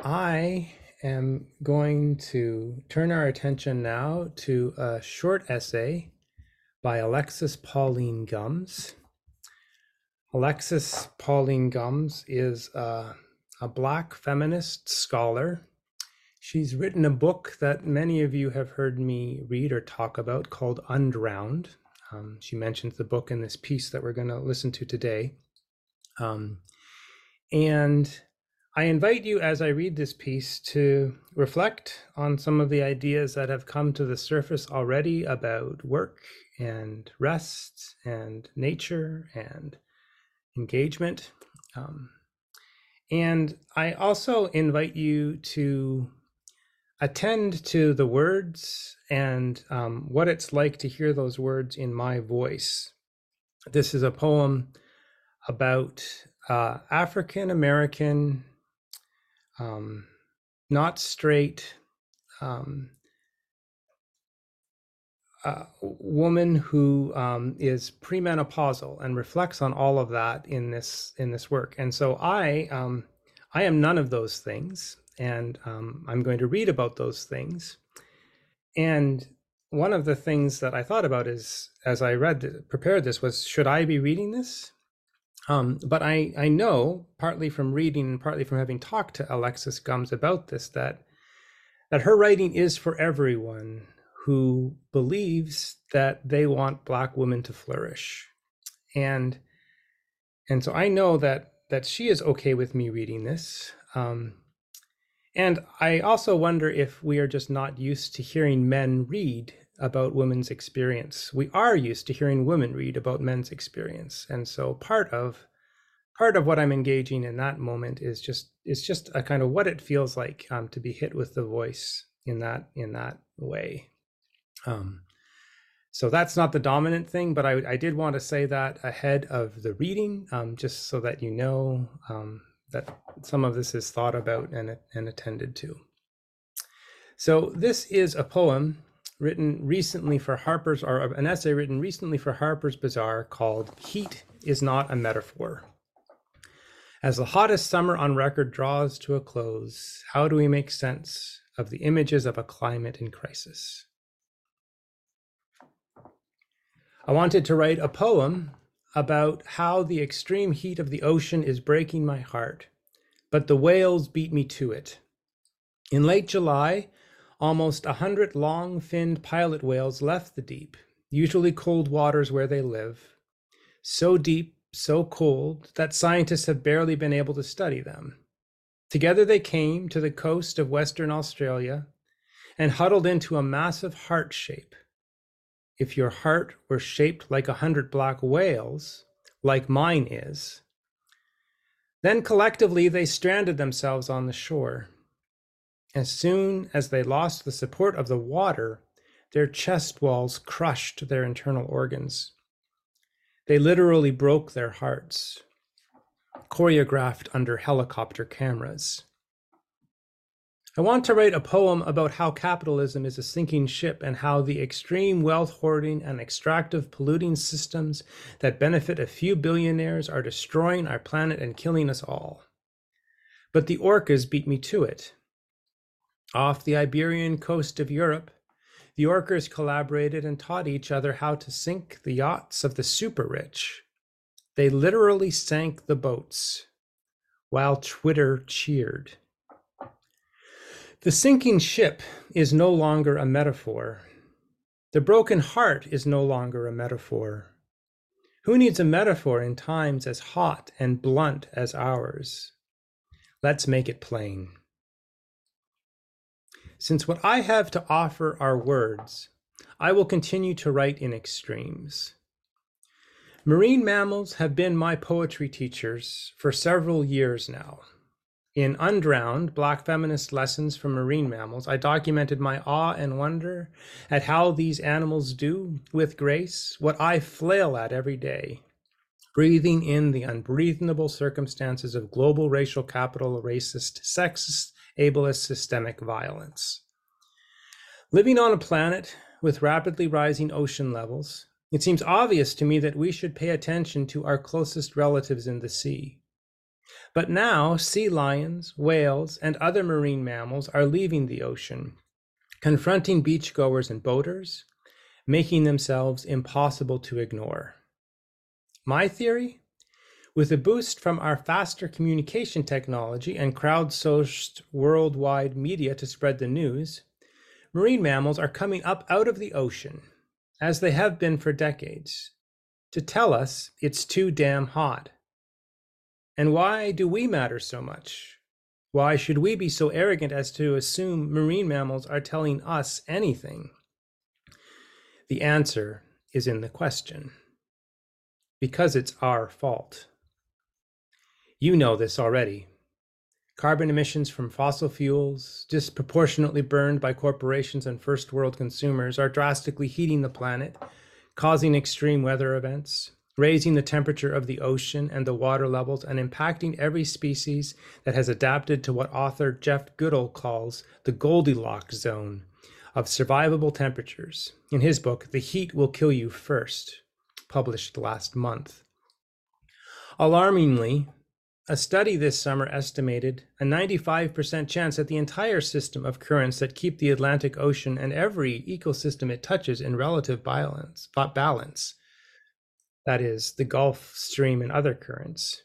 I am going to turn our attention now to a short essay by Alexis Pauline Gumbs. Alexis Pauline Gumbs is a, a Black feminist scholar. She's written a book that many of you have heard me read or talk about called Undrowned. Um, she mentions the book in this piece that we're going to listen to today. Um, and I invite you as I read this piece to reflect on some of the ideas that have come to the surface already about work and rest and nature and engagement. Um, and I also invite you to attend to the words and um, what it's like to hear those words in my voice. This is a poem about uh, African American, um, not straight, um, uh, woman who um, is premenopausal and reflects on all of that in this in this work. And so I um, I am none of those things, and um, I'm going to read about those things. And one of the things that I thought about is as I read prepared this was should I be reading this? Um, but I, I know, partly from reading and partly from having talked to Alexis Gumbs about this, that that her writing is for everyone who believes that they want Black women to flourish, and and so I know that that she is okay with me reading this. Um, and I also wonder if we are just not used to hearing men read about women's experience. We are used to hearing women read about men's experience. And so part of part of what I'm engaging in that moment is just is just a kind of what it feels like um, to be hit with the voice in that in that way. Um, so that's not the dominant thing, but I, I did want to say that ahead of the reading, um, just so that you know um, that some of this is thought about and, and attended to. So this is a poem written recently for Harper's, or an essay written recently for Harper's Bazaar called Heat is Not a Metaphor. As the hottest summer on record draws to a close, how do we make sense of the images of a climate in crisis? I wanted to write a poem about how the extreme heat of the ocean is breaking my heart, but the whales beat me to it. In late July, almost a hundred long finned pilot whales left the deep, usually cold waters where they live, so deep, so cold that scientists have barely been able to study them. Together they came to the coast of Western Australia and huddled into a massive heart shape if your heart were shaped like a hundred black whales, like mine is, then collectively they stranded themselves on the shore. As soon as they lost the support of the water, their chest walls crushed their internal organs. They literally broke their hearts, choreographed under helicopter cameras. I want to write a poem about how capitalism is a sinking ship and how the extreme wealth hoarding and extractive polluting systems that benefit a few billionaires are destroying our planet and killing us all. But the orcas beat me to it. Off the Iberian coast of Europe, the orcas collaborated and taught each other how to sink the yachts of the super rich. They literally sank the boats while Twitter cheered. The sinking ship is no longer a metaphor. The broken heart is no longer a metaphor. Who needs a metaphor in times as hot and blunt as ours? Let's make it plain. Since what I have to offer are words, I will continue to write in extremes. Marine mammals have been my poetry teachers for several years now. In Undrowned Black Feminist Lessons from Marine Mammals, I documented my awe and wonder at how these animals do, with grace, what I flail at every day, breathing in the unbreathable circumstances of global racial capital, racist, sexist, ableist, systemic violence. Living on a planet with rapidly rising ocean levels, it seems obvious to me that we should pay attention to our closest relatives in the sea But now sea lions, whales, and other marine mammals are leaving the ocean, confronting beachgoers and boaters, making themselves impossible to ignore. My theory? With a boost from our faster communication technology and crowdsourced worldwide media to spread the news, marine mammals are coming up out of the ocean, as they have been for decades, to tell us it's too damn hot. And why do we matter so much? Why should we be so arrogant as to assume marine mammals are telling us anything? The answer is in the question. Because it's our fault. You know this already. Carbon emissions from fossil fuels, disproportionately burned by corporations and first world consumers, are drastically heating the planet, causing extreme weather events, raising the temperature of the ocean and the water levels, and impacting every species that has adapted to what author Jeff Goodell calls the Goldilocks zone of survivable temperatures in his book, The Heat Will Kill You First, published last month. Alarmingly, a study this summer estimated a 95% chance that the entire system of currents that keep the Atlantic Ocean and every ecosystem it touches in relative balance, balance that is, the Gulf Stream and other currents,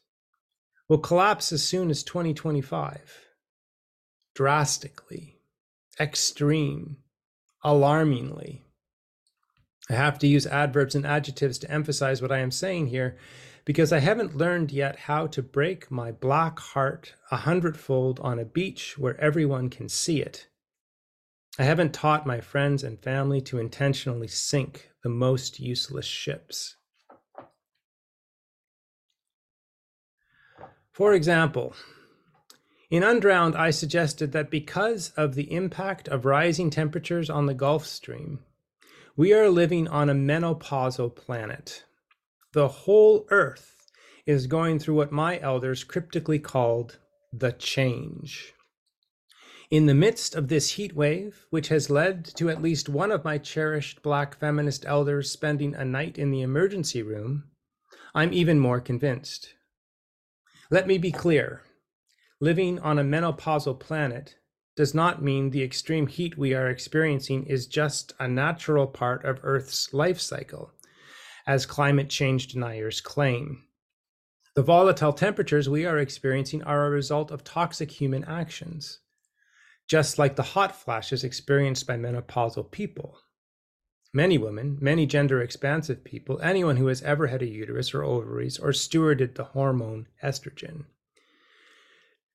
will collapse as soon as 2025. Drastically, extreme, alarmingly. I have to use adverbs and adjectives to emphasize what I am saying here because I haven't learned yet how to break my black heart a hundredfold on a beach where everyone can see it. I haven't taught my friends and family to intentionally sink the most useless ships. For example, in Undrowned, I suggested that because of the impact of rising temperatures on the Gulf Stream, we are living on a menopausal planet. The whole Earth is going through what my elders cryptically called the change. In the midst of this heat wave, which has led to at least one of my cherished black feminist elders spending a night in the emergency room, I'm even more convinced. Let me be clear living on a menopausal planet does not mean the extreme heat we are experiencing is just a natural part of Earth's life cycle as climate change deniers claim. The volatile temperatures we are experiencing are a result of toxic human actions, just like the hot flashes experienced by menopausal people. Many women, many gender expansive people, anyone who has ever had a uterus or ovaries or stewarded the hormone estrogen,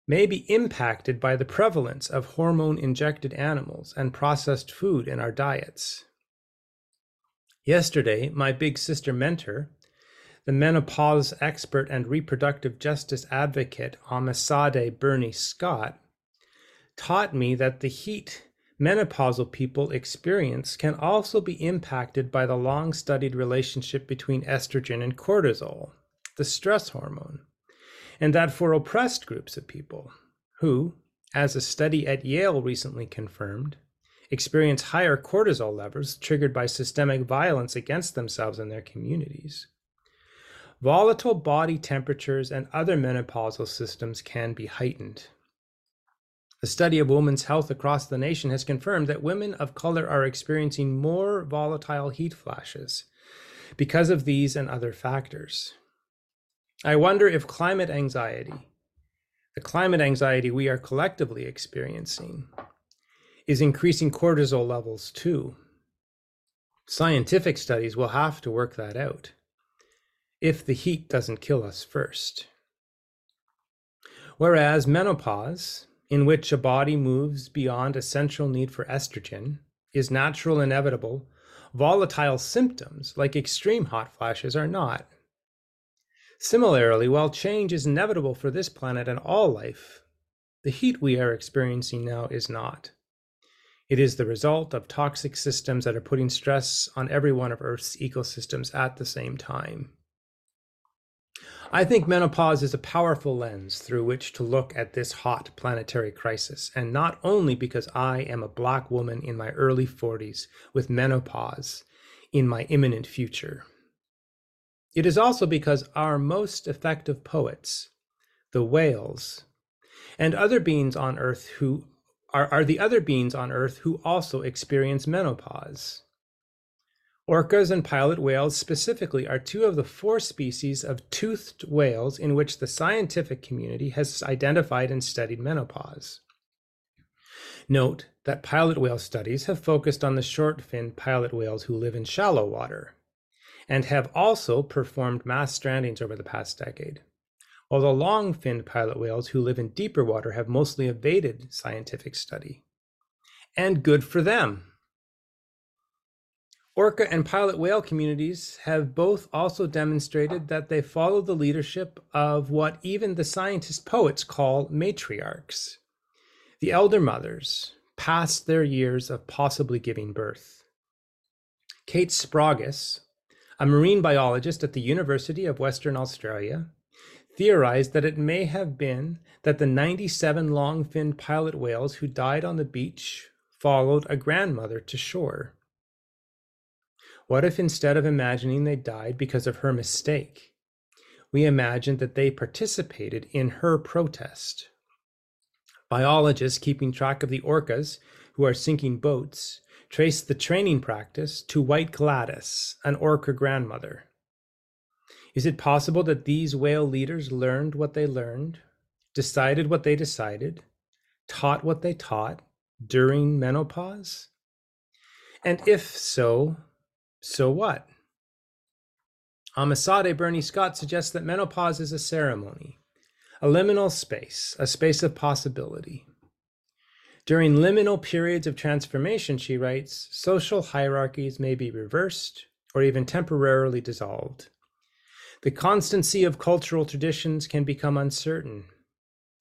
may be impacted by the prevalence of hormone injected animals and processed food in our diets. Yesterday, my big sister mentor, the menopause expert and reproductive justice advocate Omisade Burney-Scott, taught me that the heat menopausal people experience can also be impacted by the long studied relationship between estrogen and cortisol, the stress hormone, and that for oppressed groups of people who, as a study at Yale recently confirmed, experience higher cortisol levels triggered by systemic violence against themselves and their communities. Volatile body temperatures and other menopausal systems can be heightened. A study of women's health across the nation has confirmed that women of color are experiencing more volatile heat flashes because of these and other factors. I wonder if climate anxiety, the climate anxiety we are collectively experiencing, is increasing cortisol levels too. Scientific studies will have to work that out if the heat doesn't kill us first. Whereas menopause, in which a body moves beyond a central need for estrogen, is natural, inevitable, volatile symptoms like extreme hot flashes are not. Similarly, while change is inevitable for this planet and all life, the heat we are experiencing now is not. It is the result of toxic systems that are putting stress on every one of Earth's ecosystems at the same time. I think menopause is a powerful lens through which to look at this hot planetary crisis, and not only because I am a Black woman in my early 40s with menopause in my imminent future. It is also because our most effective poets, the whales, and other beings on Earth who are, are the other beings on Earth who also experience menopause. Orcas and pilot whales specifically are two of the four species of toothed whales in which the scientific community has identified and studied menopause. Note that pilot whale studies have focused on the short fin pilot whales who live in shallow water and have also performed mass strandings over the past decade, while the long finned pilot whales who live in deeper water have mostly evaded scientific study. And good for them. Orca and pilot whale communities have both also demonstrated that they follow the leadership of what even the scientist poets call matriarchs the elder mothers, past their years of possibly giving birth. Kate Sprogis, a marine biologist at the University of Western Australia, theorized that it may have been that the 97 long finned pilot whales who died on the beach followed a grandmother to shore. What if instead of imagining they died because of her mistake, we imagined that they participated in her protest? Biologists keeping track of the orcas who are sinking boats trace the training practice to White Gladis, an orca grandmother. Is it possible that these whale leaders learned what they learned, decided what they decided, taught what they taught during menopause? And if so, so what? Omisade Burney-Scott suggests that menopause is a ceremony, a liminal space, a space of possibility. During liminal periods of transformation, she writes, social hierarchies may be reversed or even temporarily dissolved. The constancy of cultural traditions can become uncertain,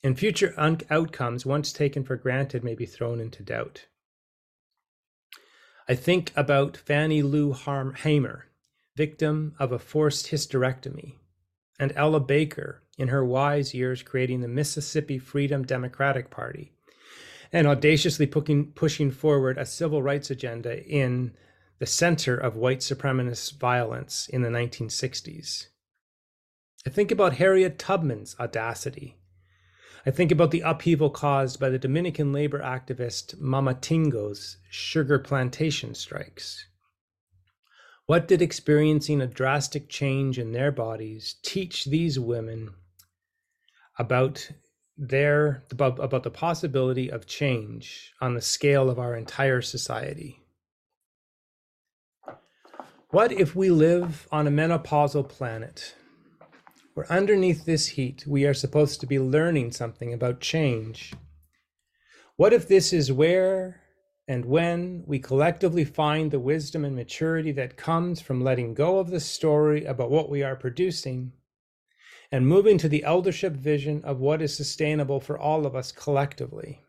and future un- outcomes, once taken for granted, may be thrown into doubt. I think about Fannie Lou Hamer, victim of a forced hysterectomy, and Ella Baker, in her wise years creating the Mississippi Freedom Democratic Party and audaciously pushing, pushing forward a civil rights agenda in the center of white supremacist violence in the 1960s. I think about Harriet Tubman's audacity. I think about the upheaval caused by the Dominican labor activist Mama Tingo's sugar plantation strikes. What did experiencing a drastic change in their bodies teach these women about their about, about the possibility of change on the scale of our entire society. What if we live on a menopausal planet where underneath this heat we are supposed to be learning something about change? What if this is where and when we collectively find the wisdom and maturity that comes from letting go of the story about what we are producing and moving to the eldership vision of what is sustainable for all of us collectively.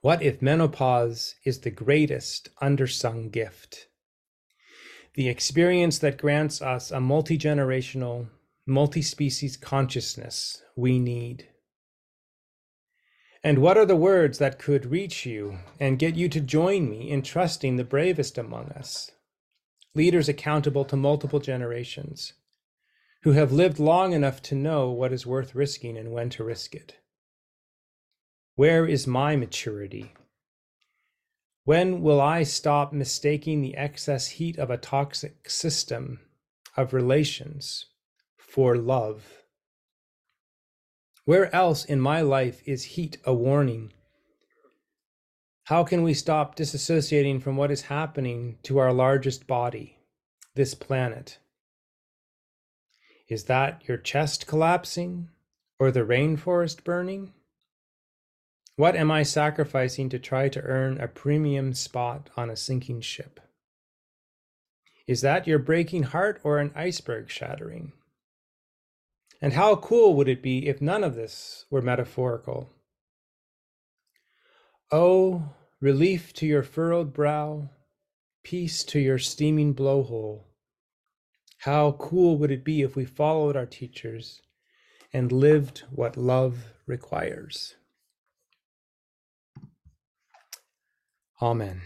What if menopause is the greatest undersung gift? The experience that grants us a multi generational, multi species consciousness we need. And what are the words that could reach you and get you to join me in trusting the bravest among us? Leaders accountable to multiple generations who have lived long enough to know what is worth risking and when to risk it. Where is my maturity? When will I stop mistaking the excess heat of a toxic system of relations for love? Where else in my life is heat a warning? How can we stop disassociating from what is happening to our largest body, this planet? Is that your chest collapsing or the rainforest burning? What am I sacrificing to try to earn a premium spot on a sinking ship? Is that your breaking heart or an iceberg shattering? And how cool would it be if none of this were metaphorical? Oh, relief to your furrowed brow, peace to your steaming blowhole. How cool would it be if we followed our teachers and lived what love requires? Amen.